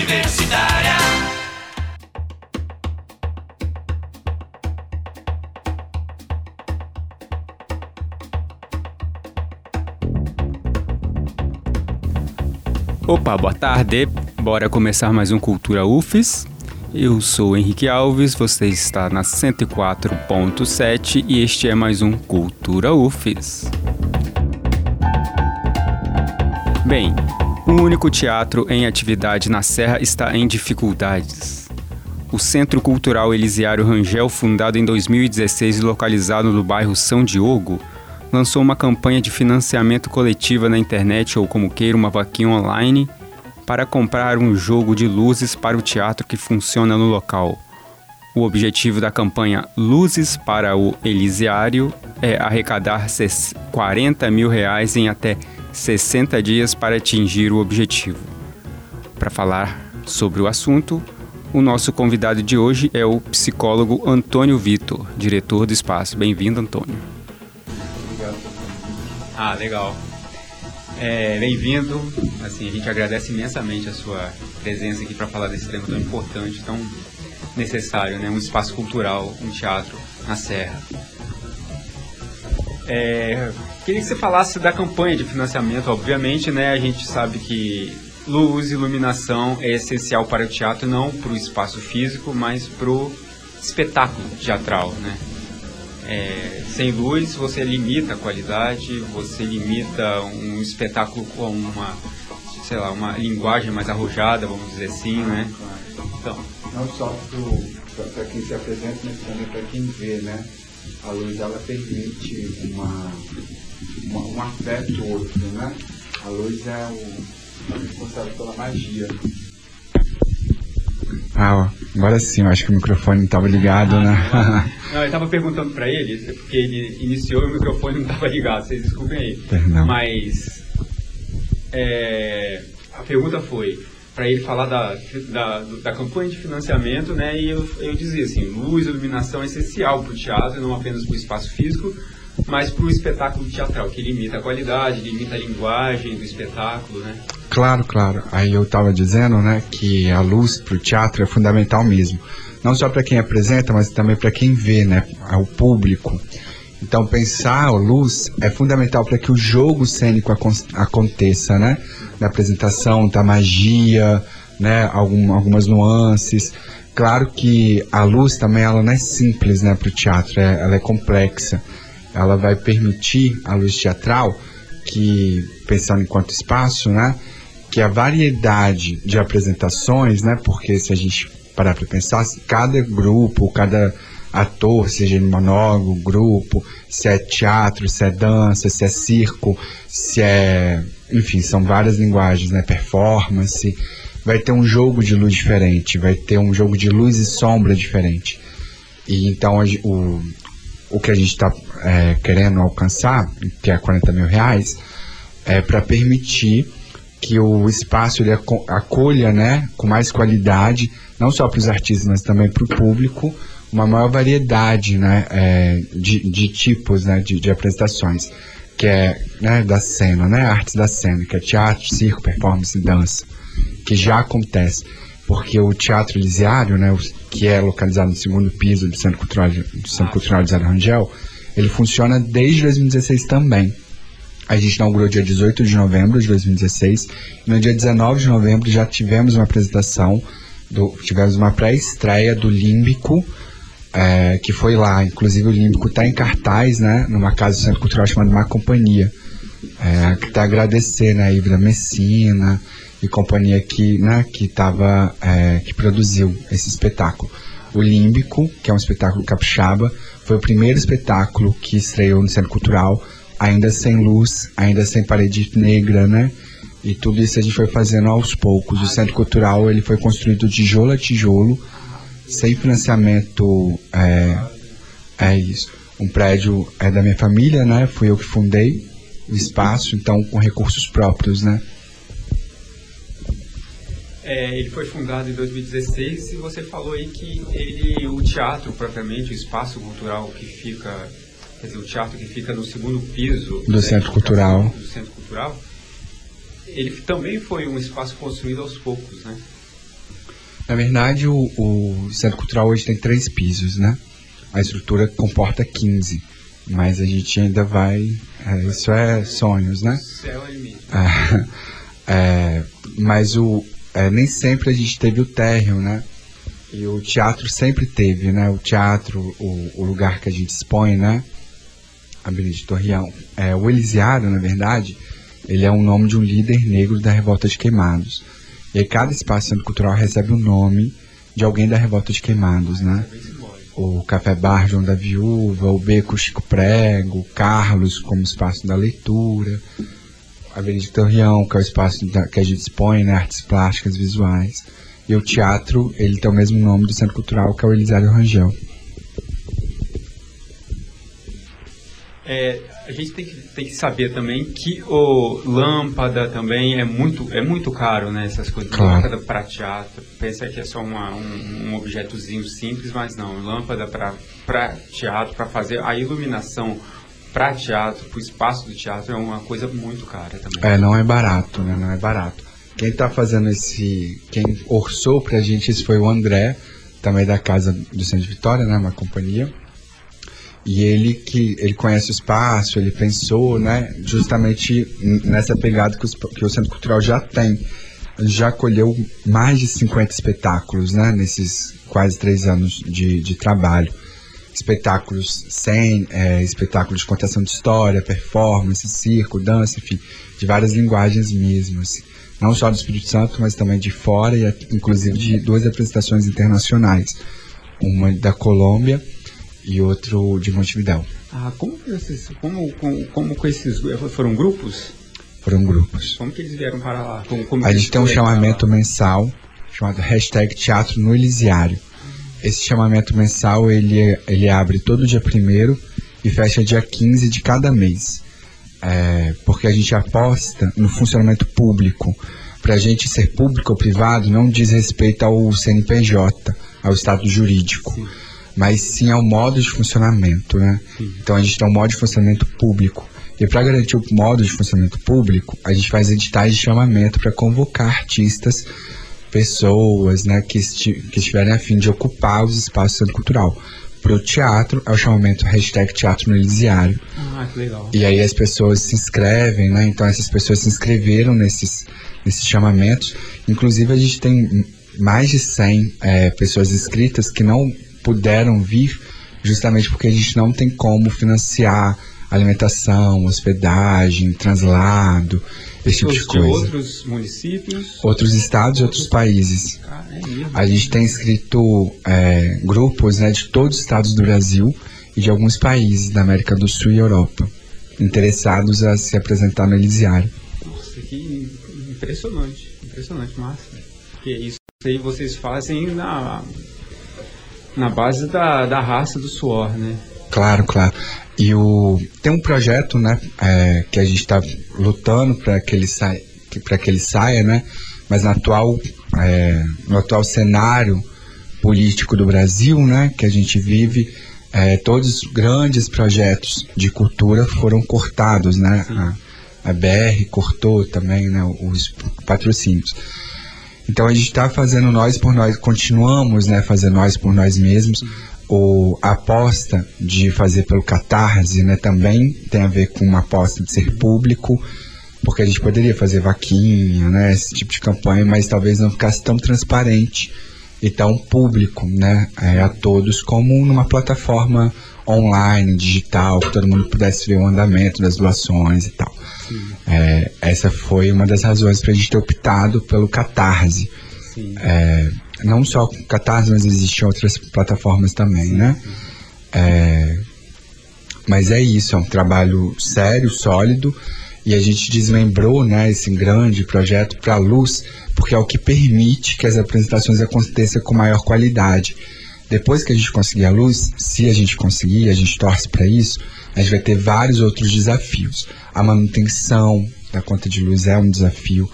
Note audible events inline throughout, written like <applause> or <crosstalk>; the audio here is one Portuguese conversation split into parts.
Universitária. Opa, boa tarde. Bora começar mais um Cultura UFES. Eu sou Henrique Alves, você está na 104.7 e este é mais um Cultura UFES. Bem, o único teatro em atividade na Serra está em dificuldades. O Centro Cultural Elisiário Rangel, fundado em 2016 e localizado no bairro São Diogo, lançou uma campanha de financiamento coletiva na internet ou como queira, uma vaquinha online para comprar um jogo de luzes para o teatro que funciona no local. O objetivo da campanha Luzes para o Elisiário é arrecadar 40 mil reais em até 60 dias para atingir o objetivo. Para falar sobre o assunto, o nosso convidado de hoje é o psicólogo Antônio Vitor, diretor do espaço. Bem-vindo, Antônio. Obrigado. Ah, legal. É, Bem-vindo. Assim, a gente agradece imensamente a sua presença aqui para falar desse tema tão importante, tão necessário, né? Um espaço cultural, um teatro na Serra. É, queria que você falasse da campanha de financiamento. Obviamente, né? A gente sabe que luz, iluminação é essencial para o teatro, não para o espaço físico, mas para o espetáculo teatral, né? É, sem luz você limita a qualidade, você limita um espetáculo com uma, sei lá, uma linguagem mais arrojada, vamos dizer assim, né? Então, não só para quem se apresenta, mas também para quem vê, né? A luz ela permite uma, uma, um afeto outro, né? A luz é o, responsável pela magia. Ah, ó, agora sim, eu acho que o microfone estava ligado, ah, né? <laughs> Não, eu estava perguntando para ele, porque ele iniciou e o microfone não estava ligado, vocês desculpem aí. Perdão. Mas é, a pergunta foi para ele falar da, da, da, campanha de financiamento, né? E eu, eu dizia assim, luz, iluminação é essencial para o teatro, não apenas para o espaço físico, mas para o espetáculo teatral, que limita a qualidade, limita a linguagem do espetáculo, né? Claro, claro. Aí eu estava dizendo, né, que a luz para o teatro é fundamental mesmo. Não só para quem apresenta, mas também para quem vê, né, o público. Então pensar a luz é fundamental para que o jogo cênico aconteça, né? Da apresentação, da magia, né? Algum, algumas nuances. Claro que a luz também ela não é simples, né, para o teatro, é, ela é complexa. Ela vai permitir a luz teatral que pensando enquanto espaço, né? que a variedade de apresentações, né? Porque se a gente parar para pensar, cada grupo, cada ator, seja ele monólogo, grupo, se é teatro, se é dança, se é circo, se é, enfim, são várias linguagens, né? Performance, vai ter um jogo de luz diferente, vai ter um jogo de luz e sombra diferente. E então o, o que a gente está é, querendo alcançar, que é 40 mil reais, é para permitir que o espaço ele acolha né, com mais qualidade, não só para os artistas, mas também para o público, uma maior variedade né, é, de, de, tipos né, de, de, apresentações, que é né, da cena, né, artes da cena, que é teatro, circo, performance e dança, que já acontece. Porque o Teatro Elisiário, né, que é localizado no segundo piso do Centro Cultural, do Centro Cultural Elisiário Rangel, ele funciona desde 2016 também. A gente inaugurou dia 18 de novembro de 2016. E no dia 19 de novembro já tivemos uma apresentação, do, tivemos uma pré-estreia do Límbico, é, que foi lá. Inclusive o Límbico está em cartaz, né? Numa casa do Centro Cultural chamada Má Companhia. É, que tá agradecer, né? Ivra Messina e companhia que, né, que, tava, é, que produziu esse espetáculo. O Límbico, que é um espetáculo capixaba, foi o primeiro espetáculo que estreou no Centro Cultural ainda sem luz, ainda sem parede negra, né? E tudo isso a gente foi fazendo aos poucos. O Centro Cultural ele foi construído tijolo a tijolo, sem financiamento. É, é isso. Um prédio é da minha família, né? Fui eu que fundei o espaço, então com recursos próprios, né? É, ele foi fundado em 2016 e você falou aí que ele, o teatro propriamente, o espaço cultural que fica quer dizer, o teatro que fica no segundo piso do né, Centro Cultural. Do Centro Cultural, ele também foi um espaço construído aos poucos, né? Na verdade, o, o Centro Cultural hoje tem três pisos, né? A estrutura comporta 15, mas a gente ainda vai. É, isso é sonhos, né? Céu é limite. É, é, mas o, é, nem sempre a gente teve o térreo, né? E o teatro sempre teve, né? O teatro, o, o lugar que a gente expõe, né? A Benedito Torreão. É, o Elisiário, na verdade, ele é um nome de um líder negro da Revolta de Queimados. E aí cada espaço centro cultural recebe o nome de alguém da Revolta de Queimados, né? O Café Bar João da Viúva, o Beco Chico Prego, o Carlos como espaço da leitura, a Benedito Torreão, que é o espaço que a gente expõe, né? Artes plásticas, visuais. E o teatro, ele tem o mesmo nome do Centro Cultural, que é o Elisário Rangel. É, a gente tem que, tem que saber também que o lâmpada também é muito, é muito caro, né? Essas coisas. Claro. Lâmpada para teatro. Pensa que é só uma, um, um objetozinho simples, mas não. Lâmpada para teatro, para fazer a iluminação para teatro, para o espaço do teatro, é uma coisa muito cara também. É, não é barato, né? Não é barato. Quem tá fazendo esse. Quem orçou pra gente isso foi o André, também da Casa do Centro de Vitória, né? Uma companhia. E ele que ele conhece o espaço, ele pensou, né? Justamente nessa pegada que, os- que o Centro Cultural já tem. Ele já acolheu mais de 50 espetáculos, né? Nesses quase três anos de, de trabalho. Espetáculos sem, é, espetáculos de contação de história, performance, circo, dança, enfim, de várias linguagens mesmo. assim. Não só do Espírito Santo, mas também de fora e inclusive de duas apresentações internacionais. Uma da Colômbia e outro de Montevidéu. Ah, como vocês, como, como, como com esses foram grupos? Foram grupos. Como que eles vieram para lá? Como, como A gente tem um chamamento mensal chamado hashtag Teatro no Elisiário. Esse chamamento mensal ele, ele abre todo dia 1 e fecha dia 15 de cada mês. É, porque a gente aposta no funcionamento público. Para a gente ser público ou privado não diz respeito ao CNPJ, ao estado jurídico, mas sim ao modo de funcionamento. Né? Então a gente tem um modo de funcionamento público. E para garantir o modo de funcionamento público, a gente faz editais de chamamento para convocar artistas, pessoas né, que, esti que estiverem a fim de ocupar os espaços do centro cultural. Para o teatro, é o chamamento hashtag Teatro no Elisiário. Ah, que legal. E aí as pessoas se inscrevem, né? Então essas pessoas se inscreveram nesses, nesses chamamentos. Inclusive a gente tem mais de 100 é, pessoas inscritas que não puderam vir justamente porque a gente não tem como financiar alimentação, hospedagem, translado, esse tipo de Os de coisa. outros municípios? Outros estados e outros países. Ah, é. A gente tem inscrito é, grupos né, de todos os estados do Brasil e de alguns países da América do Sul e Europa interessados a se apresentar no Elisiário. Nossa, que impressionante. Impressionante, massa. Porque isso aí vocês fazem na, na base da, da raça do suor, né? Claro, claro. E o, tem um projeto né, é, que a gente está lutando para que, ele saia, para que ele saia, né? Mas no atual, é, no atual cenário político do Brasil, né, que a gente vive, é, todos os grandes projetos de cultura foram cortados, né? A, a BR cortou também né, os patrocínios. Então a gente está fazendo nós por nós, continuamos né, fazendo nós por nós mesmos. O, a aposta de fazer pelo Catarse né, também tem a ver com uma aposta de ser público, porque a gente poderia fazer vaquinha, né, esse tipo de campanha, mas talvez não ficasse tão transparente e tão público né, é, a todos como numa plataforma online, digital, que todo mundo pudesse ver o andamento das doações e tal. É, essa foi uma das razões para a gente ter optado pelo Catarse. Sim. É, não só Catarse, mas existem outras plataformas também, né? É, mas é isso, é um trabalho sério, sólido, e a gente desmembrou né, esse grande projeto para a luz, porque é o que permite que as apresentações aconteçam com maior qualidade. Depois que a gente conseguir a luz, se a gente conseguir, a gente torce para isso, a gente vai ter vários outros desafios. A manutenção da conta de luz é um desafio,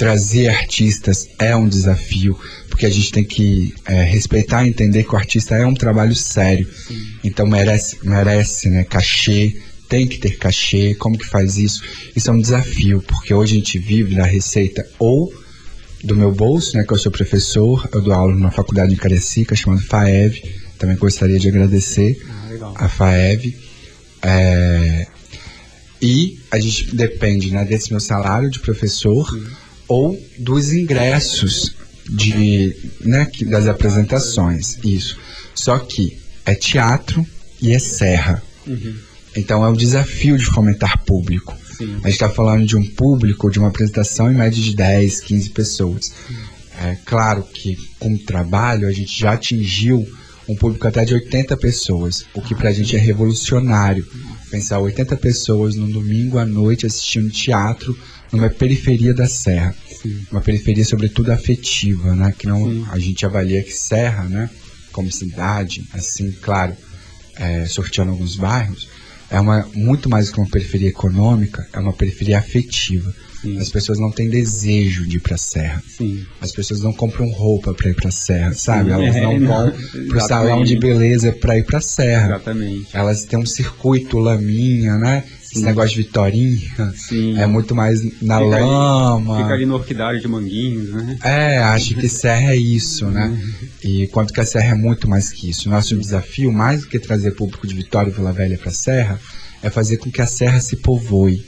trazer artistas é um desafio, porque a gente tem que é, respeitar e entender que o artista é um trabalho sério. Então merece, merece né, cachê, tem que ter cachê, como que faz isso? Isso é um desafio, porque hoje a gente vive da receita ou do meu bolso, né, que eu sou professor, eu dou aula numa faculdade em Cariacica chamada FAEV, também gostaria de agradecer Ah, a FAEV. É, e a gente depende né, desse meu salário de professor ou dos ingressos de, né, das apresentações. Isso. Só que é teatro e é serra. Uhum. Então é um desafio de fomentar público. Sim. A gente está falando de um público, de uma apresentação em média de 10, 15 pessoas. É claro que com o trabalho a gente já atingiu um público até de 80 pessoas, o que pra gente é revolucionário. Pensar 80 pessoas num domingo à noite assistindo teatro numa periferia da Serra. Sim. Uma periferia, sobretudo, afetiva, né? Que não, Sim. a gente avalia que Serra, né? Como cidade, assim, claro, é, sorteando alguns bairros, é uma muito mais que uma periferia econômica, é uma periferia afetiva. Sim. As pessoas não têm desejo de ir pra Serra. Sim. As pessoas não compram roupa pra ir pra Serra, sabe? Elas É, não não, vão pro exatamente. salão de beleza pra ir pra Serra. Exatamente. Elas têm um circuito laminha, né? Esse Sim. negócio de Vitorinha Sim. é muito mais na Fica ali- lama. Fica ali no orquidário de manguinhos, né? É, acho que Serra é isso, né? E quanto que a Serra é muito mais que isso. Nosso desafio, mais do que trazer público de Vitória e Vila Velha para Serra, é fazer com que a Serra se povoe.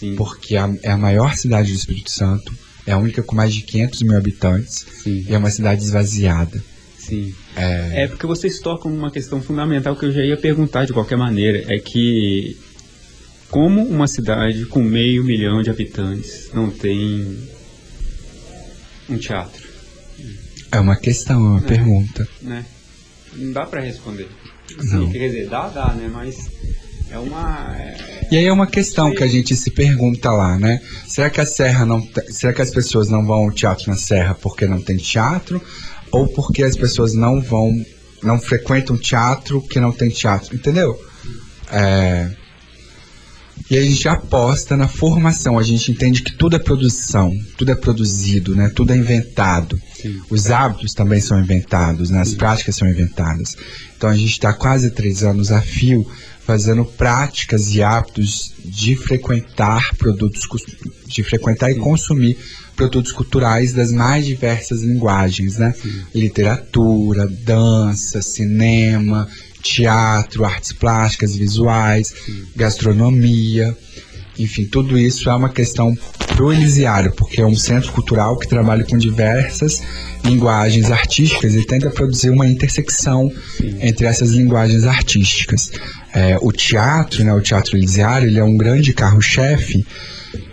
Sim. Porque a- é a maior cidade do Espírito Santo, é a única com mais de 500 mil habitantes Sim. e é uma cidade esvaziada. Sim. É, É porque vocês tocam numa questão fundamental que eu já ia perguntar de qualquer maneira. É que como uma cidade com meio milhão de habitantes não tem um teatro, é uma questão, é uma pergunta. né? Não dá pra responder. Não. Sim, quer dizer, dá, dá, né? Mas é uma... é- E aí é uma questão que a gente se pergunta lá, né? Será que a Serra não. Será que as pessoas não vão ao teatro na Serra porque não tem teatro? Ou porque as pessoas não vão. não frequentam teatro que não tem teatro? Entendeu? É, E a gente aposta na formação, a gente entende que tudo é produção, tudo é produzido, né? Tudo é inventado. Sim. Os hábitos também são inventados, né? as práticas são inventadas. Então a gente está quase três anos a fio fazendo práticas e hábitos de frequentar produtos, de frequentar e consumir produtos culturais das mais diversas linguagens, né? Literatura, dança, cinema, teatro, artes plásticas, visuais, gastronomia. Enfim, tudo isso é uma questão pro Elisiário, porque é um centro cultural que trabalha com diversas linguagens artísticas e tenta produzir uma intersecção entre essas linguagens artísticas. É, o teatro, né, o Teatro Elisiário, ele é um grande carro-chefe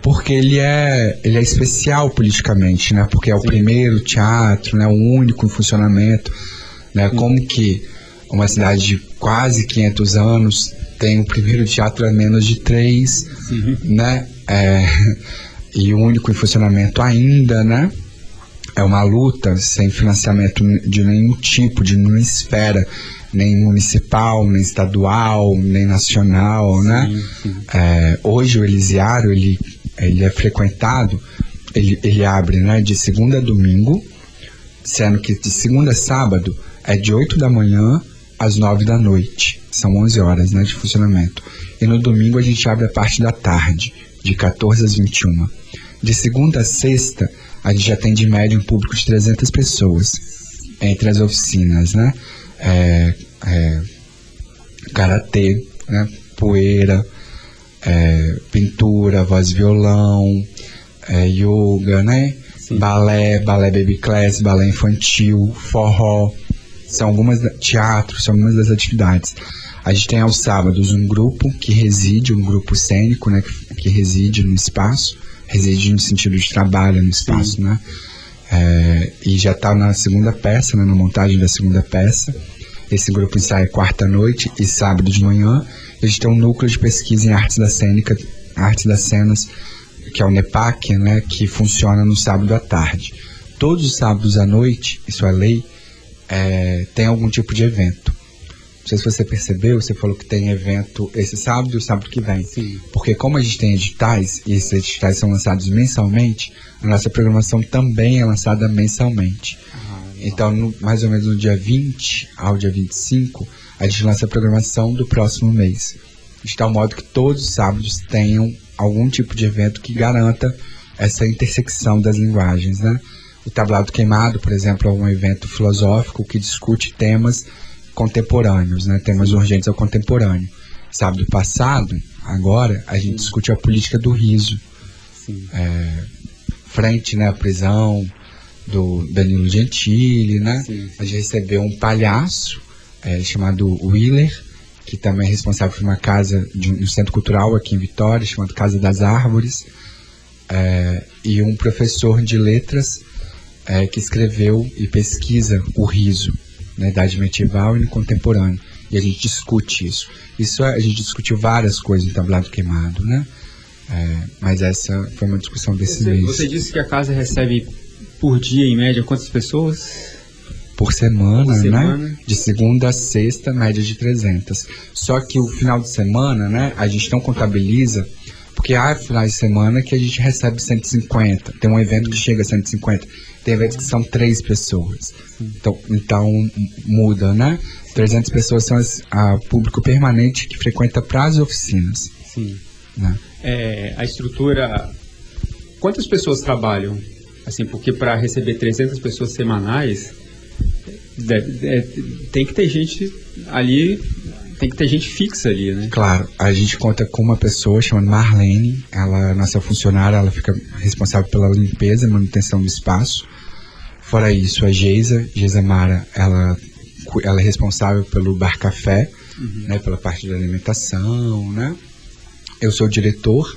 porque ele é, ele é especial politicamente, né? Porque é o primeiro teatro, né? O único em funcionamento, né? Como que uma cidade de quase 500 anos tem o primeiro teatro há menos de três, né? É, e o único em funcionamento ainda, né? É uma luta sem financiamento de nenhum tipo, de nenhuma esfera, nem municipal, nem estadual, nem nacional, né? Sim, sim. É, hoje o Elisiário ele, ele é frequentado, ele, ele abre né, de segunda a domingo, sendo que de segunda a sábado é de 8 da manhã às 9 da noite. São 11 horas né, de funcionamento. E no domingo a gente abre a parte da tarde, de 14 às 21. De segunda a sexta, a gente atende em média um público de 300 pessoas entre as oficinas, né? É, é, karatê, né? poeira, é, pintura, voz violão, é, yoga, né? Balé, balé baby class, balé infantil, forró, são algumas teatro, são algumas das atividades. A gente tem aos sábados um grupo que reside, um grupo cênico, né, que, que reside no espaço, reside no sentido de trabalho no espaço, né? É, e já está na segunda peça, né, na montagem da segunda peça. Esse grupo ensaia quarta-noite e sábado de manhã. A gente tem um núcleo de pesquisa em artes da cênica, artes das cenas, que é o NEPAC, né, que funciona no sábado à tarde. Todos os sábados à noite, isso é lei, é, tem algum tipo de evento. Não sei se você percebeu, você falou que tem evento esse sábado e o sábado que vem. Sim. Porque como a gente tem editais, e esses editais são lançados mensalmente, a nossa programação também é lançada mensalmente. Ah, Então, no- mais ou menos no dia 20 ao dia 25, a gente lança a programação do próximo mês. De tal modo que todos os sábados tenham algum tipo de evento que garanta essa intersecção das linguagens, né? O Tablado Queimado, por exemplo, é um evento filosófico que discute temas contemporâneos, né? temas urgentes ao contemporâneo. Sábado passado, agora, a gente discute a política do riso. É, frente né, à prisão do Danilo Gentili, né? A gente recebeu um palhaço é, chamado Wheeler, que também é responsável por uma casa de um, um centro cultural aqui em Vitória, chamado Casa das Árvores, é, e um professor de letras é, que escreveu e pesquisa o riso na Idade Medieval e no Contemporâneo. E a gente discute isso. Isso a gente discutiu várias coisas no tablado queimado, né? É, mas essa foi uma discussão desse você, mês. Você disse que a casa recebe por dia, em média, quantas pessoas? Por semana, por semana, né? De segunda a sexta, média de 300. Só que o final de semana, né? A gente não contabiliza porque há finais de semana que a gente recebe 150. Tem um evento que chega a 150. Eventos que são três pessoas. Então, então muda, né? 300 pessoas são o público permanente que frequenta para as oficinas. Sim. Né? É, a estrutura. Quantas pessoas trabalham? Assim, porque para receber 300 pessoas semanais, deve, é, tem que ter gente ali tem que ter gente fixa ali, né? Claro, a gente conta com uma pessoa chamada Marlene, ela é nossa funcionária, ela fica responsável pela limpeza e manutenção do espaço. Fora isso, a Geisa, Geisa Mara, ela, ela é responsável pelo bar café, uhum. né, pela parte da alimentação, né? Eu sou o diretor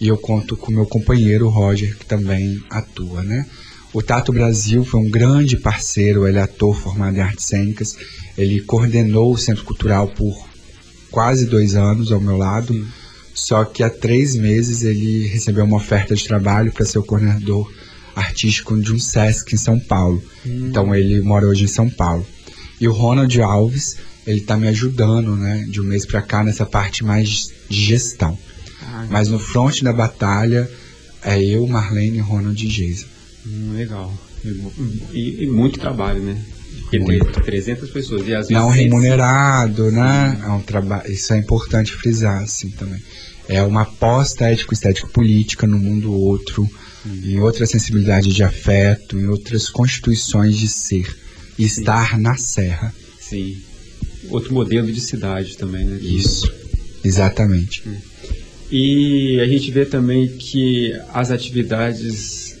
e eu conto com meu companheiro Roger, que também atua, né? O Tato Brasil foi um grande parceiro, ele é ator formado em artes cênicas ele coordenou o Centro Cultural por quase dois anos ao meu lado. Sim. Só que há três meses ele recebeu uma oferta de trabalho para ser o coordenador artístico de um SESC em São Paulo. Hum. Então ele mora hoje em São Paulo. E o Ronald Alves, ele está me ajudando, né, de um mês para cá nessa parte mais de gestão. Ah, Mas no front da batalha é eu, Marlene, Ronald e Geisa. Hum, legal. E, e, muito trabalho, né? Porque tem 300 pessoas. E às não remunerado, né? É um trabalho. Isso é importante frisar, assim, também. É uma aposta ético-estético-política no mundo outro, em outra sensibilidade de afeto, em outras constituições de ser. E estar na serra. Sim. Outro modelo de cidade também, né? Isso. Exatamente. E a gente vê também que as atividades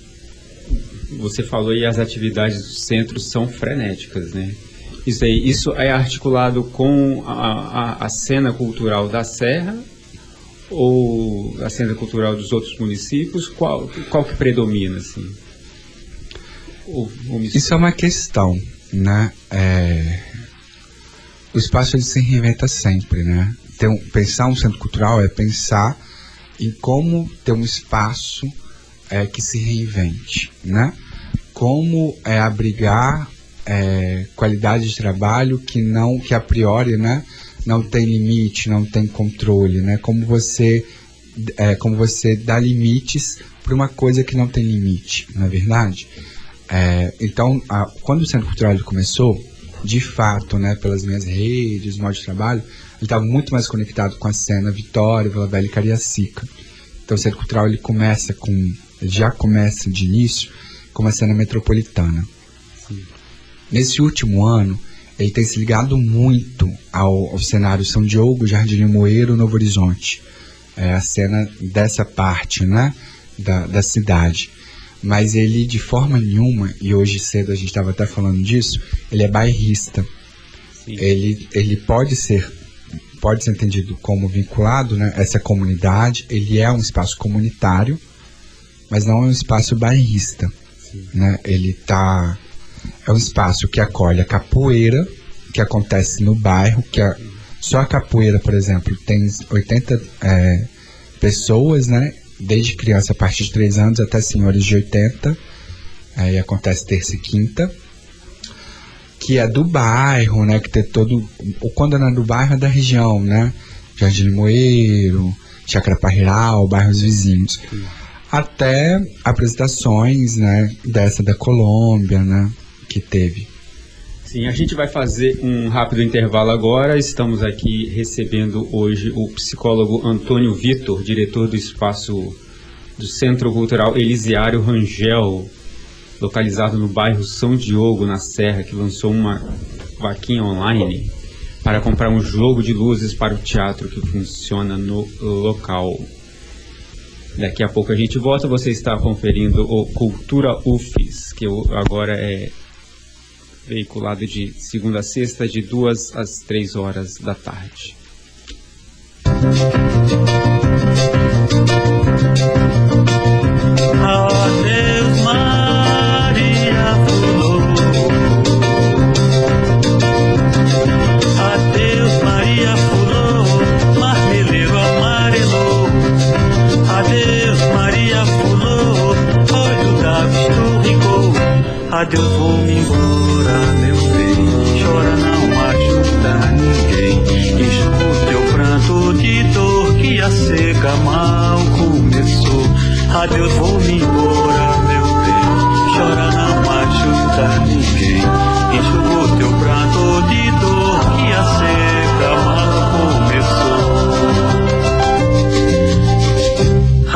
você falou e as atividades do centro são frenéticas, né? Isso aí, isso é articulado com a, a, a cena cultural da Serra ou a cena cultural dos outros municípios? Qual, qual que predomina, assim? Ou, ou isso é uma questão, né? É... O espaço ele se reinventa sempre, né? Então, pensar um centro cultural é pensar em como ter um espaço é, que se reinvente, né? Como é, abrigar é, qualidade de trabalho que não, que a priori, né, não tem limite, não tem controle, né? Como você, é, como você dá limites para uma coisa que não tem limite, na é verdade. É, então, a, quando o Centro Cultural começou, de fato, né, pelas minhas redes, modo de trabalho, ele estava muito mais conectado com a cena Vitória, Vila Velha e Cariacica. Então, o Centro Cultural ele começa com já começa de início com uma cena metropolitana. Sim. Nesse último ano, ele tem se ligado muito ao, ao cenário São Diogo, Jardim Limoeiro, Novo Horizonte. É a cena dessa parte, né, da, da cidade. Mas ele, de forma nenhuma, e hoje cedo a gente estava até falando disso, ele é bairrista. Ele, ele pode ser pode ser entendido como vinculado, né, essa comunidade, ele é um espaço comunitário, mas não é um espaço bairrista. Né? Ele tá é um espaço que acolhe a capoeira que acontece no bairro, que a, só a capoeira, por exemplo, tem 80 é, pessoas, né? Desde criança a partir de 3 anos até senhores de 80. Aí acontece terça e quinta. Que é do bairro, né? Que tem todo. O quando não é do bairro é da região, né? Jardim Limoeiro, Chácara Parreiral, bairros vizinhos. Até apresentações, né, dessa da Colômbia, né, que teve. Sim, a gente vai fazer um rápido intervalo agora. Estamos aqui recebendo hoje o psicólogo Antônio Vitor, diretor do espaço do Centro Cultural Elisiário Rangel. localizado no bairro São Diogo, na Serra, que lançou uma vaquinha online para comprar um jogo de luzes para o teatro que funciona no local. Daqui a pouco a gente volta. Você está conferindo o Cultura UFES, que agora é veiculado de segunda a sexta, de duas às três horas da tarde. Adeus, vou-me embora, mal começou. Adeus, vou-me embora, meu bem. Chora, não ajuda ninguém. Enxuga teu pranto de dor que a seca mal começou.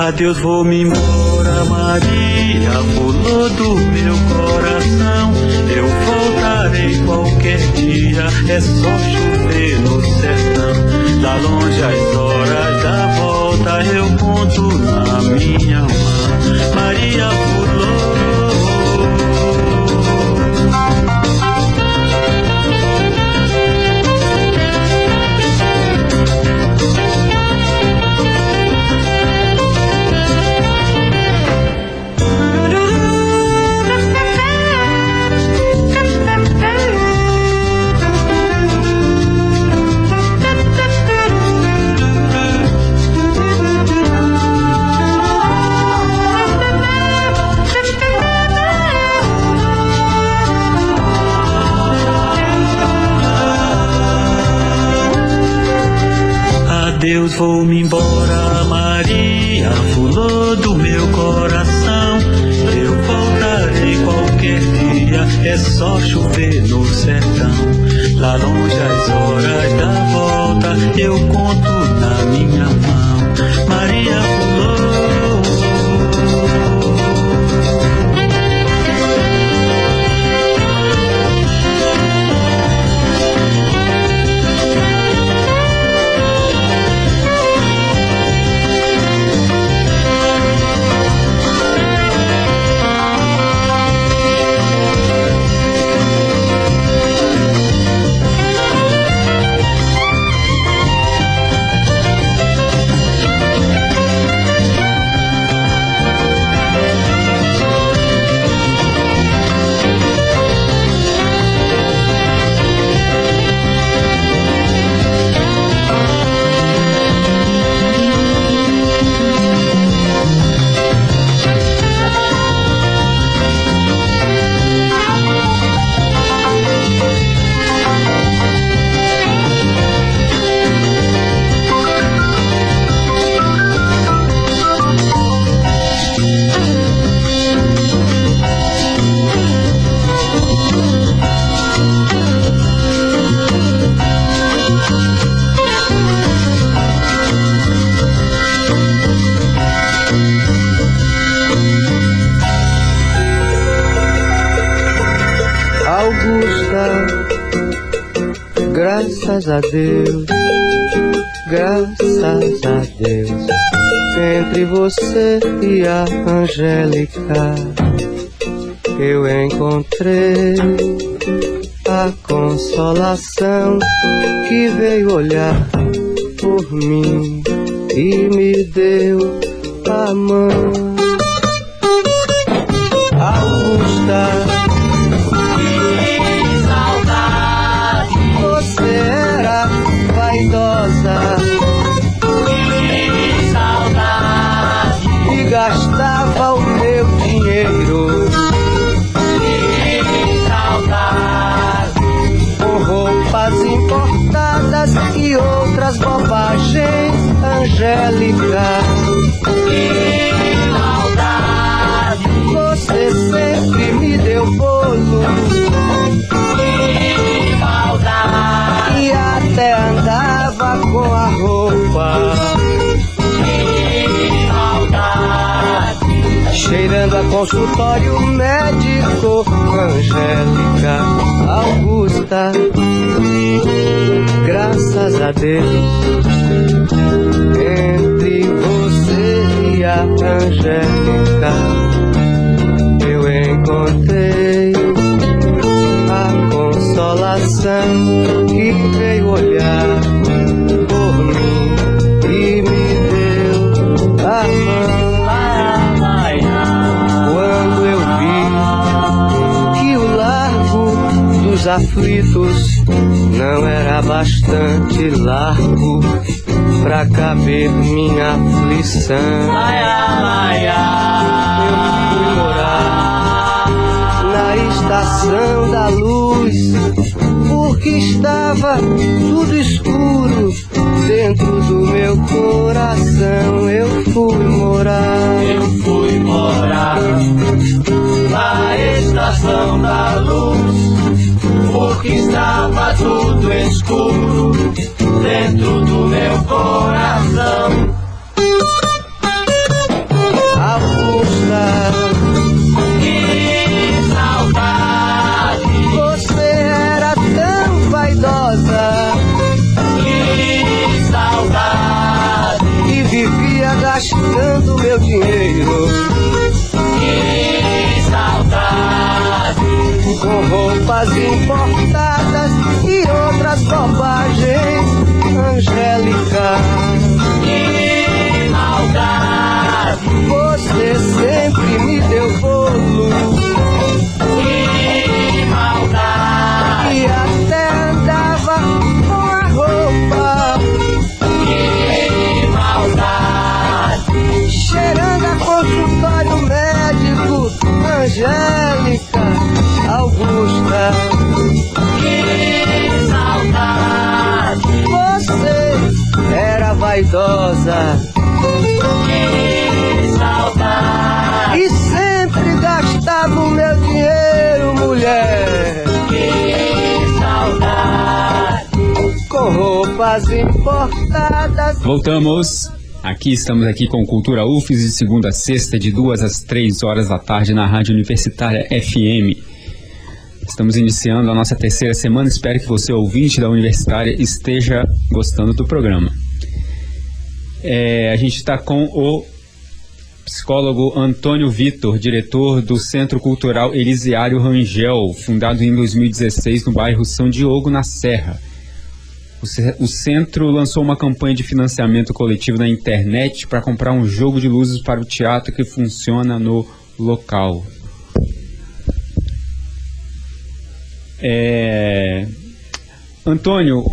Adeus, vou-me embora, Maria, pulou do meu coração. Eu voltarei qualquer dia, é só chover no sertão. Lá longe as horas da volta eu conto na minha mão. Maria pulou. Deus, vou-me embora, a Deus, graças a Deus, entre você e a Angélica eu encontrei a consolação que veio olhar por mim e me deu a mão. Augusta roupa cheirando a consultório médico, Angélica Augusta. Graças a Deus, entre você e a Angélica, eu encontrei a consolação que veio olhar dos aflitos não era bastante largo pra caber minha aflição. Eu fui morar na estação da luz, porque estava tudo escuro dentro do meu coração. Eu fui morar. Eu fui morar na estação da luz, porque estava tudo escuro dentro do meu coração. Augusta, Que saudade, você era tão vaidosa. Que saudade, e vivia gastando meu dinheiro com roupas importadas e outras bobagens. Angélica, que maldade, você sempre me deu bolo que maldade, e até andava com a roupa que maldade. cheirando a consultório médico. Angélica, Augusta, Que saudade, você era vaidosa que saudade, e sempre gastava o meu dinheiro, mulher. que saudade. com roupas importadas. Voltamos. Aqui estamos aqui com Cultura UFES de segunda a sexta, de duas às três horas da tarde na Rádio Universitária FM. Estamos iniciando a nossa terceira semana. Espero que você, ouvinte da Universitária, esteja gostando do programa. É, a gente está com o psicólogo Antônio Vitor, diretor do Centro Cultural Elisiário Rangel, fundado em 2016 no bairro São Diogo, na Serra. O ce- O centro lançou uma campanha de financiamento coletivo na internet para comprar um jogo de luzes para o teatro que funciona no local. É... Antônio,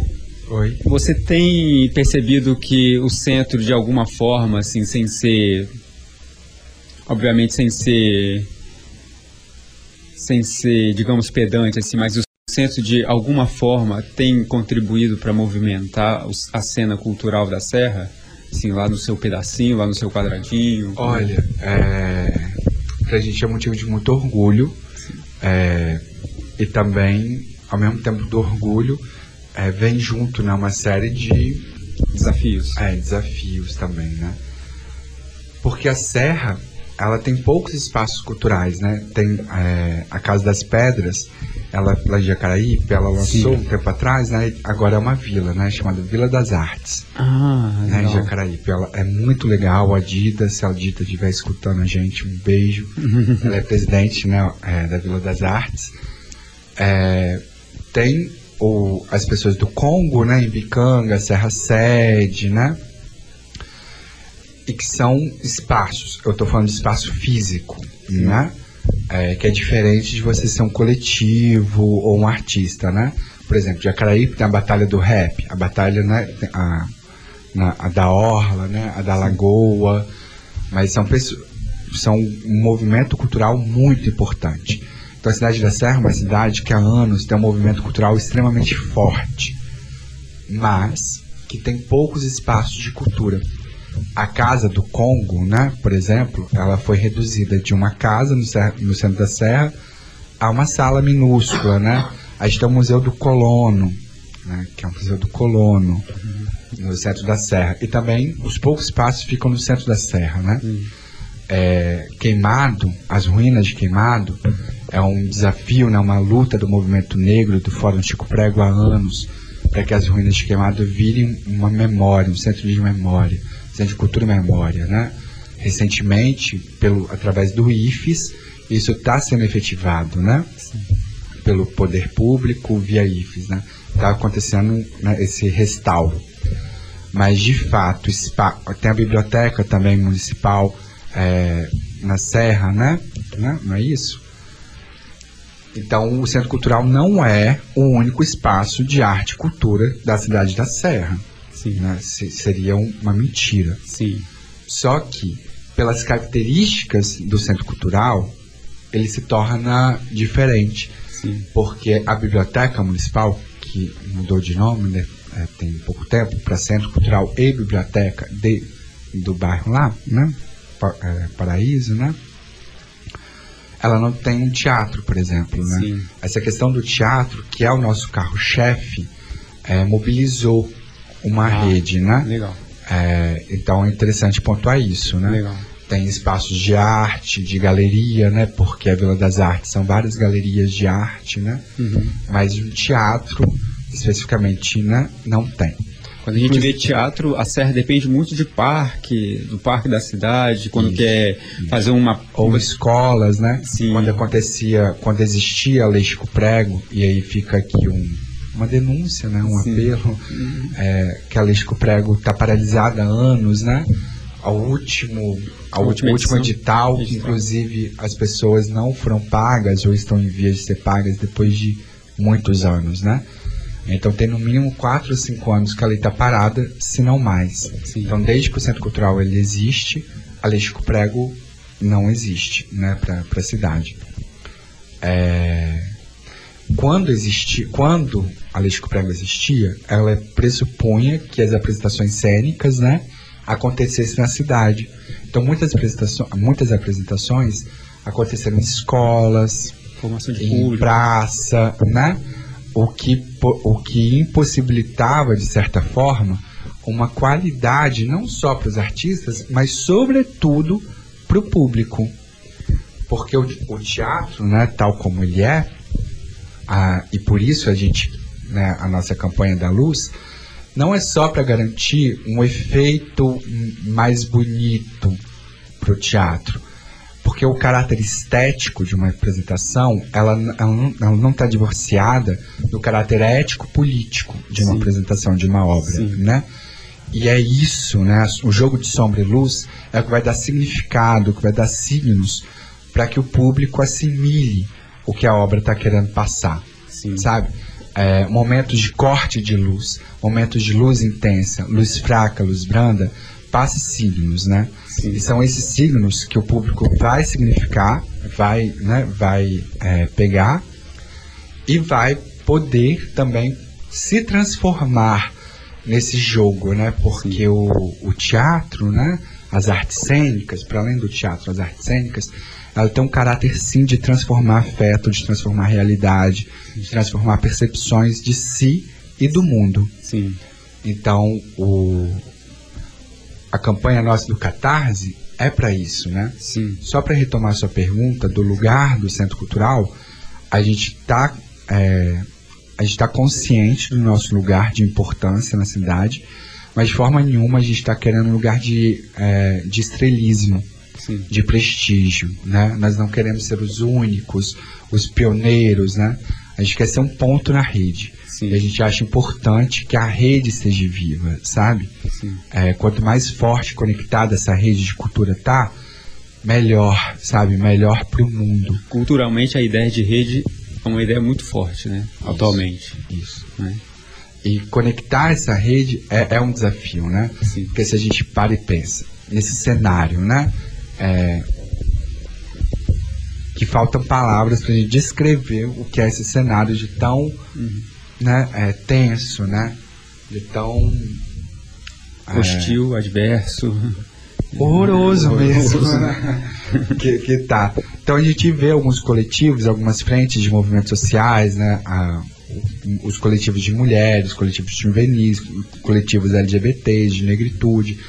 Oi. você tem percebido que o centro, de alguma forma, assim, sem ser. Obviamente, sem ser. Sem ser, digamos, pedante, assim, mas o centro, de alguma forma, tem contribuído para movimentar a cena cultural da Serra? Assim, lá no seu pedacinho, lá no seu quadradinho? Olha, é, pra gente é motivo de muito orgulho é, e também, ao mesmo tempo do orgulho, é, vem junto né, uma série de Desafios. é, desafios também, né? Porque a Serra, ela tem poucos espaços culturais, né? Tem é, a Casa das Pedras, ela lá em Jacaraípe, ela lançou Sim. um tempo atrás, né? Agora é uma vila, né? Chamada Vila das Artes. Ah, né, legal. Jacaraípe. Ela é muito legal, a Dida, se a Dida estiver escutando a gente, um beijo. <laughs> Ela é presidente né, é, da Vila das Artes. É, tem o, as pessoas do Congo, né, em Bicanga, Serra Sede, né? E que são espaços, eu estou falando de espaço físico, né? É, que é diferente de você ser um coletivo ou um artista, né? Por exemplo, Jacaraípe tem a Batalha do Rap, a batalha, né, a, na- a da Orla, né, a da Lagoa, mas são pessoas, são um movimento cultural muito importante. Então a cidade da Serra é uma cidade que há anos tem um movimento cultural extremamente forte, mas que tem poucos espaços de cultura. A casa do Congo, né, por exemplo, ela foi reduzida de uma casa no, Serra- no centro da Serra a uma sala minúscula, né? Aí está o Museu do Colono, né, que é um museu do colono no centro da serra. E também os poucos espaços ficam no centro da serra, né? é, Queimado, as ruínas de Queimado, é um desafio, né, uma luta do movimento negro, do Fórum Chico Prego há anos, para que as ruínas de Queimado virem uma memória, um centro de memória, centro de cultura e memória, né? Recentemente, pelo, através do IFES, isso está sendo efetivado, né? Pelo poder público via IFES, né? Está acontecendo né, esse restauro. Mas, de fato, spa- tem a biblioteca também municipal é, na Serra, né? né? Não é isso? Então, o Centro Cultural não é o único espaço de arte e cultura da cidade da Serra. Sim. Né? Se- seria um- uma mentira. Sim. Só que, pelas características do Centro Cultural, ele se torna diferente. Sim. Porque a Biblioteca Municipal, que mudou de nome né, é, tem pouco tempo, para Centro Cultural e Biblioteca de, do bairro lá, né? Pa- é, Paraíso, né? Ela não tem um teatro, por exemplo, né? Sim. Essa questão do teatro, que é o nosso carro-chefe, é, mobilizou uma Ah, rede, né? Legal. É, então é interessante pontuar isso, né? Legal. Tem espaços de arte, de galeria, né? Porque a Vila das Artes são várias galerias de arte, né? Uhum. Mas o teatro, especificamente, né? Não tem. Quando a gente vê teatro, a Serra depende muito de parque, do parque da cidade, quando Isso, quer fazer uma. Ou escolas, né? Sim. Quando acontecia, quando existia a Lei Chico Prego, e aí fica aqui um, uma denúncia, né? Um Sim. apelo, é, que a Lei Chico Prego está paralisada há anos, né? Ao último, ao último edital, Edital. inclusive as pessoas não foram pagas ou estão em vias de ser pagas depois de muitos anos, né? Então tem no mínimo 4 ou 5 anos que a lei está parada, se não mais. Sim. Então desde que o Centro Cultural ele existe, a Lei Chico Prego não existe, né, para a cidade. É, quando existi, quando a Lei Chico Prego existia, ela pressupunha que as apresentações cênicas, né, acontecessem na cidade. Então muitas apresentações, muitas apresentações aconteceram em escolas, Formação de em público. praça, né? O que, o que impossibilitava, de certa forma, uma qualidade não só para os artistas, mas sobretudo para o público. Porque o, o teatro, né, tal como ele é, a- e por isso a gente, né, a nossa campanha da luz, não é só para garantir um efeito mais bonito para o teatro, porque o caráter estético de uma apresentação, ela, ela não- está divorciada do caráter ético-político de uma Sim. apresentação de uma obra, Sim. né? E é isso, né? O jogo de sombra e luz é o que vai dar significado, o que vai dar signos para que o público assimile o que a obra está querendo passar Sim. sabe? É, momentos de corte de luz, momentos de luz intensa, luz fraca, luz branda, passa signos, né? São esses signos que o público vai significar, vai, né, vai é, pegar e vai poder também se transformar nesse jogo, né? Porque o, o teatro, né? As artes cênicas, para além do teatro, as artes cênicas, ela tem um caráter sim de transformar afeto, de transformar realidade, de transformar percepções de si e do mundo. Sim. Então, o, a campanha nossa do Catarse é para isso, né? Sim. Só para retomar sua pergunta do lugar do Centro Cultural, a gente está a gente está consciente do nosso lugar de importância na cidade, mas de forma nenhuma a gente está querendo um lugar de, eh, de estrelismo, Sim. de prestígio, né? Nós não queremos ser os únicos, os pioneiros, né? A gente quer ser um ponto na rede. Sim. E a gente acha importante que a rede esteja viva, sabe? É, quanto mais forte e conectada essa rede de cultura tá, melhor, sabe? Melhor para o mundo. Culturalmente, a ideia de rede é uma ideia muito forte, né? Atualmente. Isso. Né? E conectar essa rede é, é um desafio, né? Sim. Porque se a gente para e pensa nesse cenário, né? É, que faltam palavras para gente descrever o que é esse cenário de tão né, é, tenso, né? De tão é, Hostil, adverso. horroroso mesmo, né? <laughs> que, que tá. Então a gente vê alguns coletivos, algumas frentes de movimentos sociais, né? A- os coletivos de mulheres, coletivos de juvenis, coletivos LGBTs, de negritude,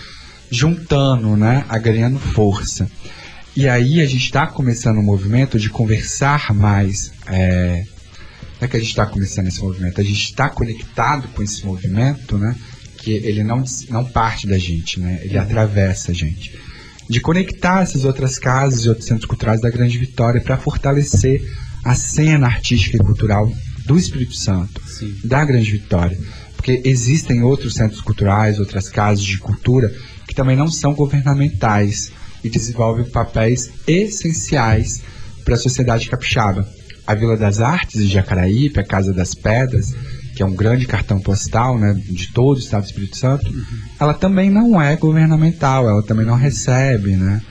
juntando, né? Agregando força. E aí a gente está começando um movimento de conversar mais. É, não é que a gente está começando esse movimento, a gente está conectado com esse movimento, né? Que ele não, não parte da gente, né? Ele atravessa a gente. De conectar essas outras casas e outros centros culturais da Grande Vitória para fortalecer a cena artística e cultural do Espírito Santo, Sim. da Grande Vitória. Porque existem outros centros culturais, outras casas de cultura que também não são governamentais e desenvolvem papéis essenciais para a sociedade capixaba. A Vila das Artes de Jacaraípe, a Casa das Pedras, que é um grande cartão postal né, de todo o Estado do Espírito Santo, ela também não é governamental, ela também não recebe né,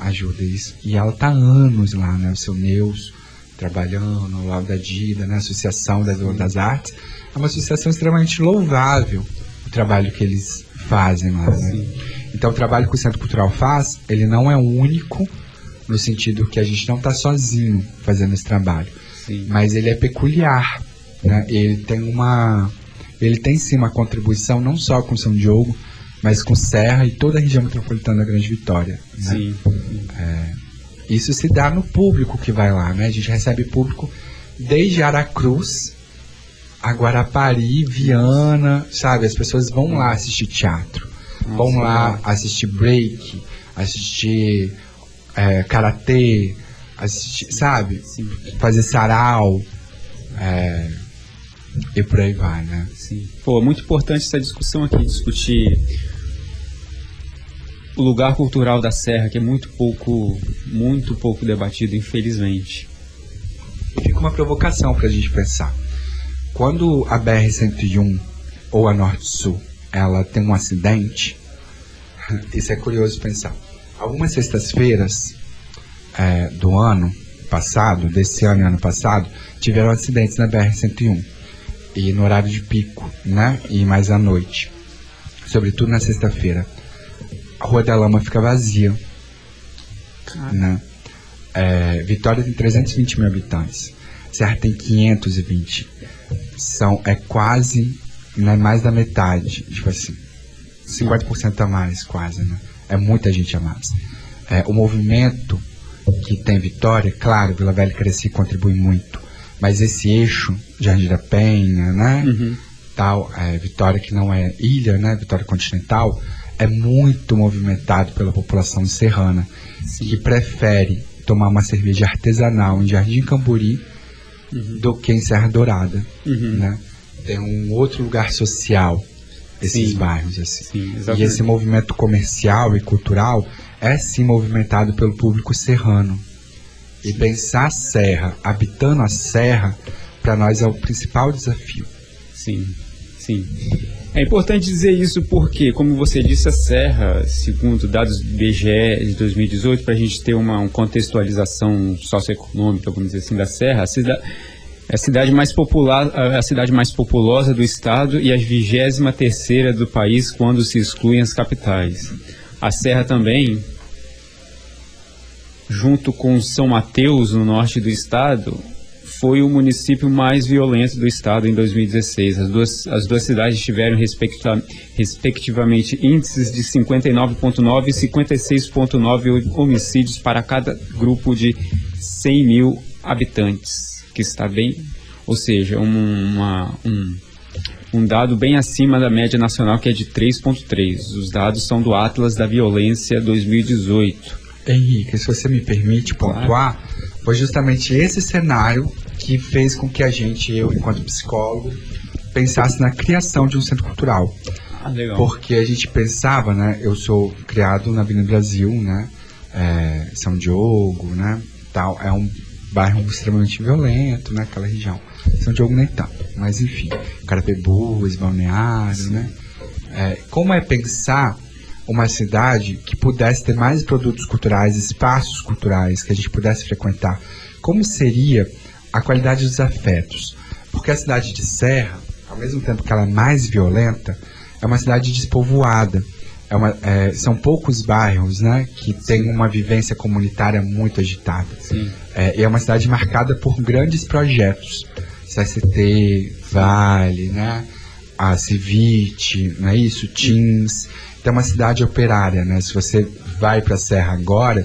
ajuda. Isso. E ela está há anos lá, né, o seu Neus trabalhando, lá da Dida, né, a Associação da Vila das Artes. É uma associação extremamente louvável o trabalho que eles fazem lá. Né? Então, o trabalho que o Centro Cultural faz, ele não é único, no sentido que a gente não está sozinho fazendo esse trabalho Sim. mas ele é peculiar, né? Ele tem uma, ele tem sim uma contribuição não só com São Diogo, mas com Serra e toda a região metropolitana da Grande Vitória. né? Sim. Isso se dá no público que vai lá, né? A gente recebe público desde Aracruz a Guarapari, Viana, sabe? As pessoas vão lá assistir teatro, vão lá assistir break, assistir é, karatê, assistir, sabe? Sim. Fazer sarau, é, e por aí vai, né? Sim. Pô, muito importante essa discussão aqui, discutir o lugar cultural da Serra, que é muito pouco, muito pouco debatido, infelizmente. Fica uma provocação pra gente pensar. Quando a BR-101 ou a Norte-Sul, ela tem um acidente, isso é curioso pensar. Algumas sextas-feiras é, do ano passado, desse ano e ano passado, tiveram acidentes na BR-101. E no horário de pico, né? E mais à noite. Sobretudo na sexta-feira. A Rua da Lama fica vazia. Né? É, Vitória tem 320 mil habitantes. Serra tem 520. São, é quase né, mais da metade. Tipo assim, 50% a mais, quase, né? É muita gente a mais. É, o movimento que tem Vitória, claro, Vila Velha Cresci contribui muito. Mas esse eixo, Jardim da Penha, né? Tal, é, Vitória que não é ilha, né? Vitória continental, é muito movimentado pela população serrana, que prefere tomar uma cerveja artesanal em Jardim Camburi do que em Serra Dourada, Uhum. né? Tem um outro lugar social esses Sim. bairros assim. Sim, E esse movimento comercial e cultural é sim movimentado pelo público serrano. E pensar a serra, habitando a serra, para nós é o principal desafio. Sim, sim. É importante dizer isso porque, como você disse, a Serra, segundo dados do IBGE de 2018, para a gente ter uma, uma contextualização socioeconômica, vamos dizer assim, da Serra, a cida- é a cidade mais popular, a cidade mais populosa do estado e a vigésima terceira do país quando se excluem as capitais. A Serra também, junto com São Mateus, no norte do estado, foi o município mais violento do estado em 2016. As duas, as duas cidades tiveram, respectiva- respectivamente, índices de 59,9 e 56,9 homicídios para cada grupo de 100 mil habitantes, que está bem, ou seja, um, uma- um, um dado bem acima da média nacional, que é de 3,3. Os dados são do Atlas da Violência 2018. Henrique, se você me permite Claro. pontuar, foi justamente esse cenário que fez com que a gente, eu enquanto psicólogo, pensasse na criação de um centro cultural. Ah, legal. Porque a gente pensava, né? Eu sou criado na Avenida Brasil, né? é, São Diogo, né? Tal, é um bairro extremamente violento, né? Aquela região. São Diogo nem tanto, mas enfim. Carapebus, Balneário, né? É, como é pensar uma cidade que pudesse ter mais produtos culturais, espaços culturais que a gente pudesse frequentar? Como seria a qualidade dos afetos? Porque a cidade de Serra, ao mesmo tempo que ela é mais violenta, é uma cidade despovoada. É uma- é, são poucos bairros né, que têm uma vivência comunitária muito agitada. Sim. É, e é uma cidade marcada por grandes projetos. CST, Vale, né? A Civite, não é isso? Teams. Então é uma cidade operária, né? Se você vai para a Serra agora,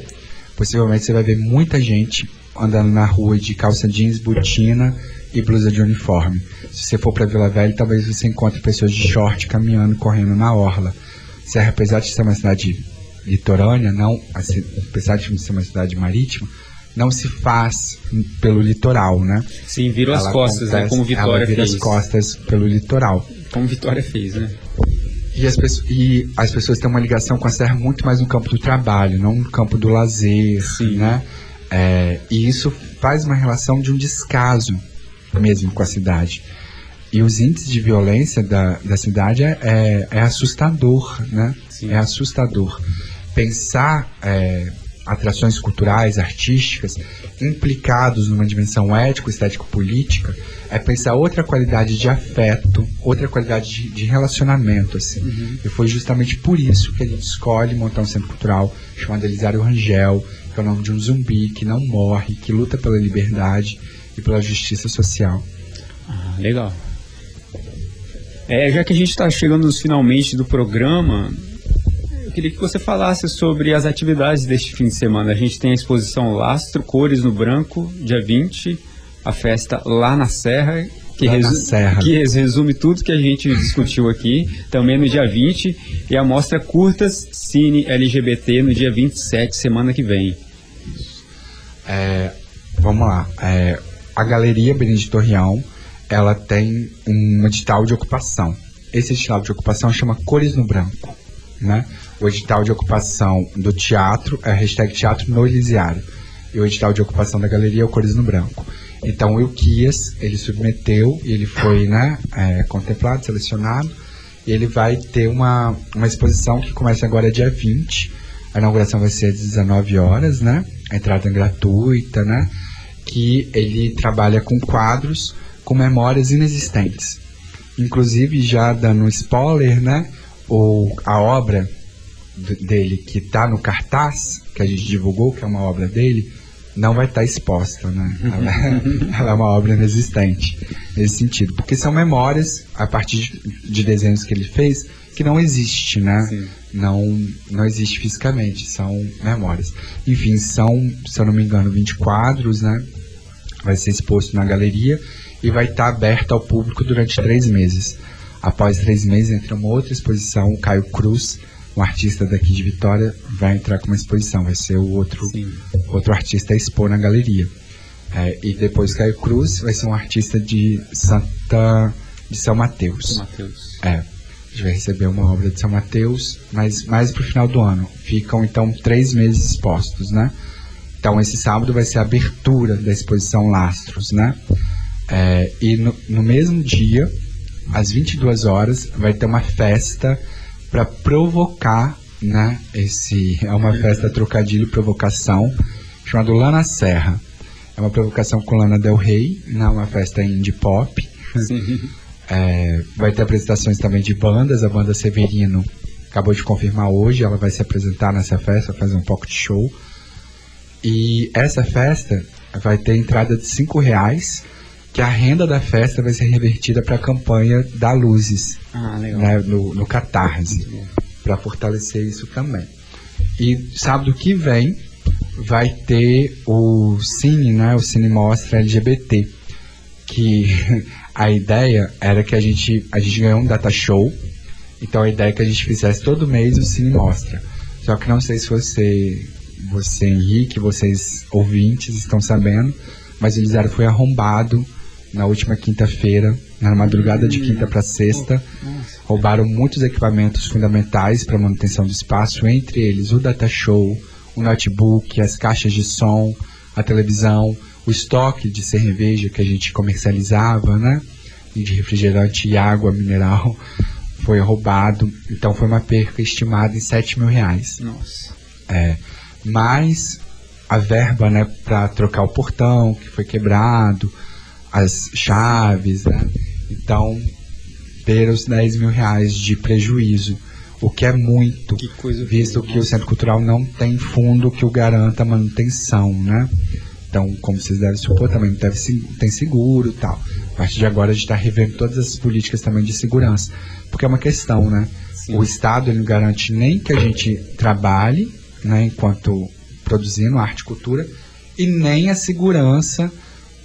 possivelmente você vai ver muita gente andando na rua de calça jeans, botina e blusa de uniforme. Se você for para Vila Velha, talvez você encontre pessoas de short caminhando, correndo na orla. Serra, apesar de ser uma cidade litorânea, não, assim, apesar de ser uma cidade marítima, não se faz pelo litoral, né? Sim, virou as costas, né? acontece- Como Vitória ela vira fez. as costas pelo litoral. Como Vitória fez, né? E as, pessoas, e as pessoas têm uma ligação com a serra muito mais no campo do trabalho, não no campo do lazer, Sim. né? É, e isso faz uma relação de um descaso mesmo com a cidade. E os índices de violência da, da cidade é, é, é assustador, né? Sim. É assustador. Pensar é, atrações culturais, artísticas, implicados numa dimensão ético, estético-política, é pensar outra qualidade de afeto, outra qualidade de, de relacionamento, assim. E foi justamente por isso que a gente escolhe montar um centro cultural chamado Elisário Rangel, que é o nome de um zumbi que não morre, que luta pela liberdade e pela justiça social. Ah, legal. É, já que a gente está chegando nos finalmente do programa, eu queria que você falasse sobre as atividades deste fim de semana. A gente tem a exposição Lastro, Cores no Branco, dia 20, a festa lá na Serra, que, resu- Serra. que res- resume tudo que a gente discutiu aqui, também no dia 20, e a mostra Curtas Cine LGBT no dia 27, semana que vem. É, vamos lá. É, a Galeria Benedito Torreão, ela tem um edital de ocupação. Esse edital de ocupação chama Cores no Branco. Né? O edital de ocupação do teatro é hashtag Teatro no Elisiário. E o edital de ocupação da galeria é o Cores no Branco. Então o Elquias, ele submeteu, e ele foi né, é, contemplado, selecionado, e ele vai ter uma, uma exposição que começa agora dia 20. A inauguração vai ser às 19 horas, né? A entrada é gratuita, né? Que ele trabalha com quadros com memórias inexistentes. Inclusive, já dando spoiler, né? O, a obra dele que está no cartaz, que a gente divulgou, que é uma obra dele, não vai estar exposta, né? Ela, <laughs> ela é uma obra inexistente, nesse sentido. Porque são memórias, a partir de, de desenhos que ele fez, que não existe, né? Sim. Não, não existe fisicamente, são memórias. Enfim, são, se eu não me engano, 20 quadros, né? Vai ser exposto na galeria e vai estar aberto ao público durante três meses. Após três meses entra uma outra exposição, o Caio Cruz, um artista daqui de Vitória, vai entrar com uma exposição, vai ser o outro, Sim. outro artista a expor na galeria. É, e depois Caio Cruz vai ser um artista de Santa de São Mateus. Matheus. É, a gente vai receber uma obra de São Mateus, mas mais pro final do ano. Ficam então três meses expostos, né? Então esse sábado vai ser a abertura da exposição Lastros, né? É, e no, no mesmo dia, às 22 horas, vai ter uma festa para provocar, né? Esse é uma festa trocadilho provocação chamada Lana Serra. É uma provocação com Lana Del Rey, né? Uma festa indie pop. É, vai ter apresentações também de bandas. A banda Severino acabou de confirmar hoje. Ela vai se apresentar nessa festa, fazer um pocket show. E essa festa vai ter entrada de 5 reais, que a renda da festa vai ser revertida para a campanha da Luzes, Ah, né, no, no Catarse, para fortalecer isso também. E sábado que vem vai ter o Cine, né, o Cine Mostra LGBT, que <laughs> a ideia era que a gente, a gente ganhou um data show, então a ideia é que a gente fizesse todo mês o Cine Mostra. Só que não sei se você, você Henrique, vocês ouvintes estão sabendo, mas o Elisário foi arrombado na última quinta-feira, na madrugada de quinta para sexta. Roubaram muitos equipamentos fundamentais para manutenção do espaço, entre eles o data show, o notebook, as caixas de som, a televisão, o estoque de cerveja que a gente comercializava, né? E de refrigerante e água mineral <laughs> foi roubado. Então foi uma perca estimada em 7 mil reais. Nossa. É, mais a verba, né, para trocar o portão que foi quebrado, as chaves, né? Então, ter os 10 mil reais de prejuízo, o que é muito, Que coisa visto horrível. que o Centro Cultural não tem fundo que o garanta a manutenção, né? Então, como vocês devem supor, também deve, tem seguro e tal. A partir de agora, a gente está revendo todas as políticas também de segurança. Porque é uma questão, né? Sim. O Estado ele não garante nem que a gente trabalhe, né, enquanto produzindo arte e cultura e nem a segurança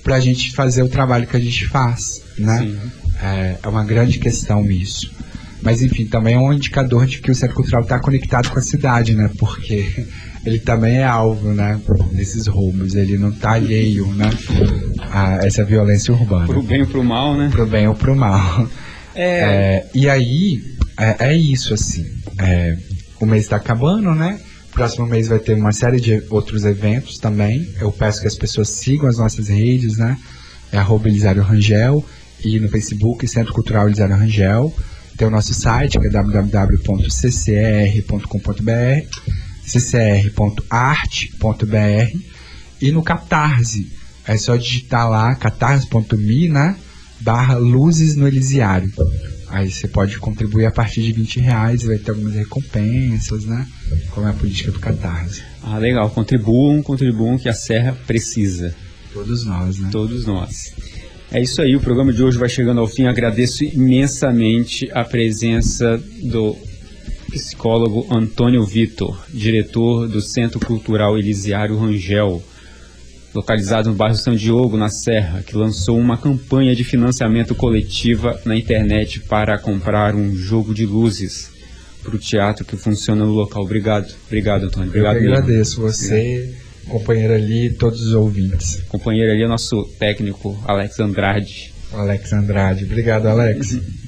para a gente fazer o trabalho que a gente faz, né? É, é uma grande questão isso. Mas enfim, também é um indicador de que o centro cultural está conectado com a cidade, né? Porque <laughs> ele também é alvo, né? Desses roubos. Ele não está alheio, né? A essa violência urbana. Pro bem ou pro mal, né? Pro bem ou pro mal. É. É, e aí, é, é isso, assim. É, o mês está acabando, né? Próximo mês vai ter uma série de outros eventos também. Eu peço que as pessoas sigam as nossas redes, né? É arroba Elisário Rangel e no Facebook Centro Cultural Elisário Rangel. Tem o nosso site que é www.ccr.com.br ccr.arte.br e no Catarse. É só digitar lá catarse.me, né? Barra Luzes no Elisiário. Aí você pode contribuir a partir de 20 reais e vai ter algumas recompensas, né? Como é a política do Catarse. Ah, legal. Contribuam, contribuam que a Serra precisa. Todos nós, né? Todos nós. É isso aí, o programa de hoje vai chegando ao fim. Agradeço imensamente a presença do psicólogo Antônio Vitor, diretor do Centro Cultural Elisiário Rangel, localizado no bairro São Diogo, na Serra, que lançou uma campanha de financiamento coletiva na internet para comprar um jogo de luzes para o teatro que funciona no local. Obrigado, obrigado, Antônio. Obrigado Eu mesmo. agradeço você, companheiro ali e todos os ouvintes. Companheiro ali é nosso técnico, Alex Andrade. Alex Andrade. Obrigado, Alex. <laughs>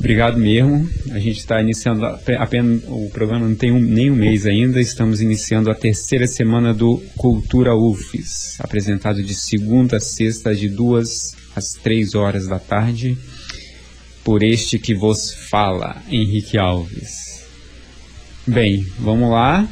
Obrigado mesmo. A gente está iniciando ape- apenas o programa não tem um, nem um mês ainda. Estamos iniciando a terceira semana do Cultura UFES, apresentado de segunda a sexta de duas às três horas da tarde por este que vos fala, Henrique Alves. Bem, vamos lá.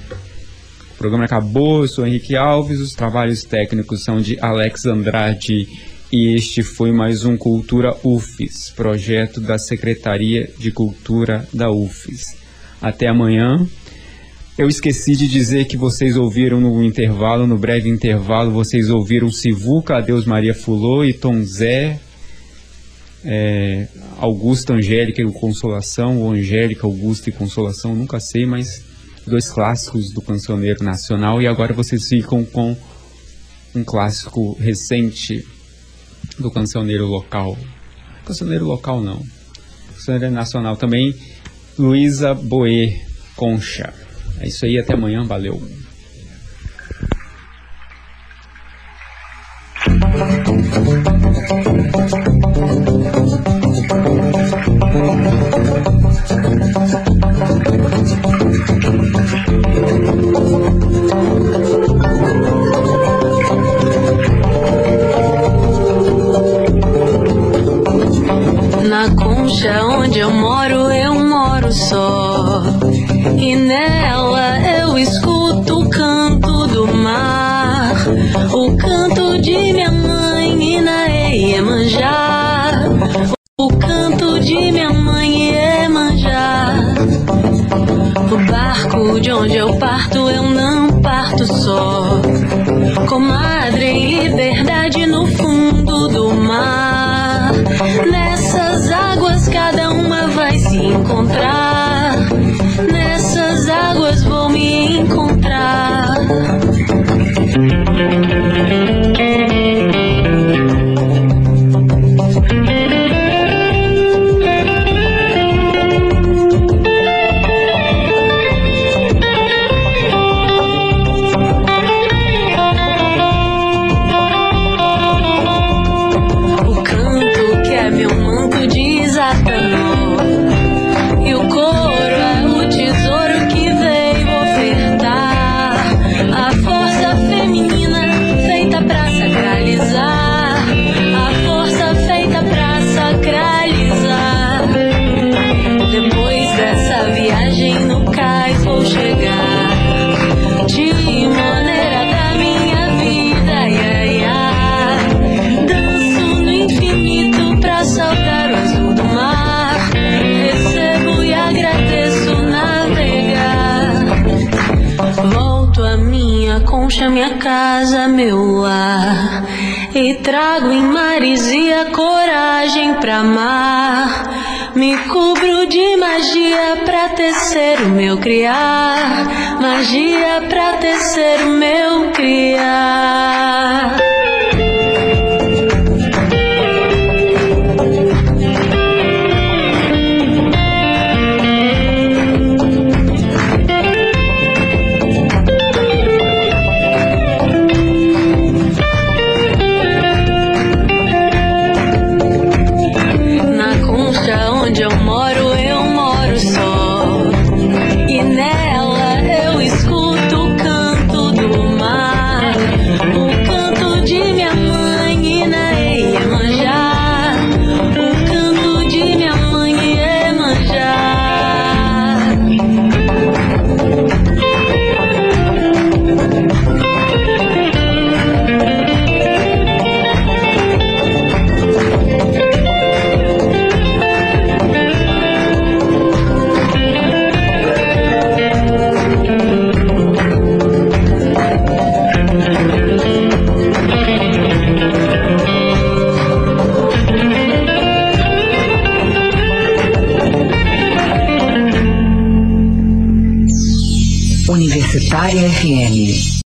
O programa acabou. Eu sou Henrique Alves. Os trabalhos técnicos são de Alex Andrade. E este foi mais um Cultura UFES, projeto da Secretaria de Cultura da UFES. Até amanhã. Eu esqueci de dizer que vocês ouviram no intervalo, no breve intervalo, vocês ouviram Sivuca, Adeus Maria Fulô e Tom Zé, é, Augusta Angélica e Consolação, ou Angélica, Augusta e Consolação, nunca sei, mas dois clássicos do cancioneiro nacional. E agora vocês ficam com um clássico recente do cancioneiro local. Cancioneiro local não. Cancioneiro nacional também. Luísa Boê Concha. É isso aí, até amanhã, valeu. Onde eu moro, eu moro só. Concha, minha casa, meu lar. E trago em maresia coragem pra amar. Me cubro de magia pra tecer o meu criar. Magia pra tecer o meu criar.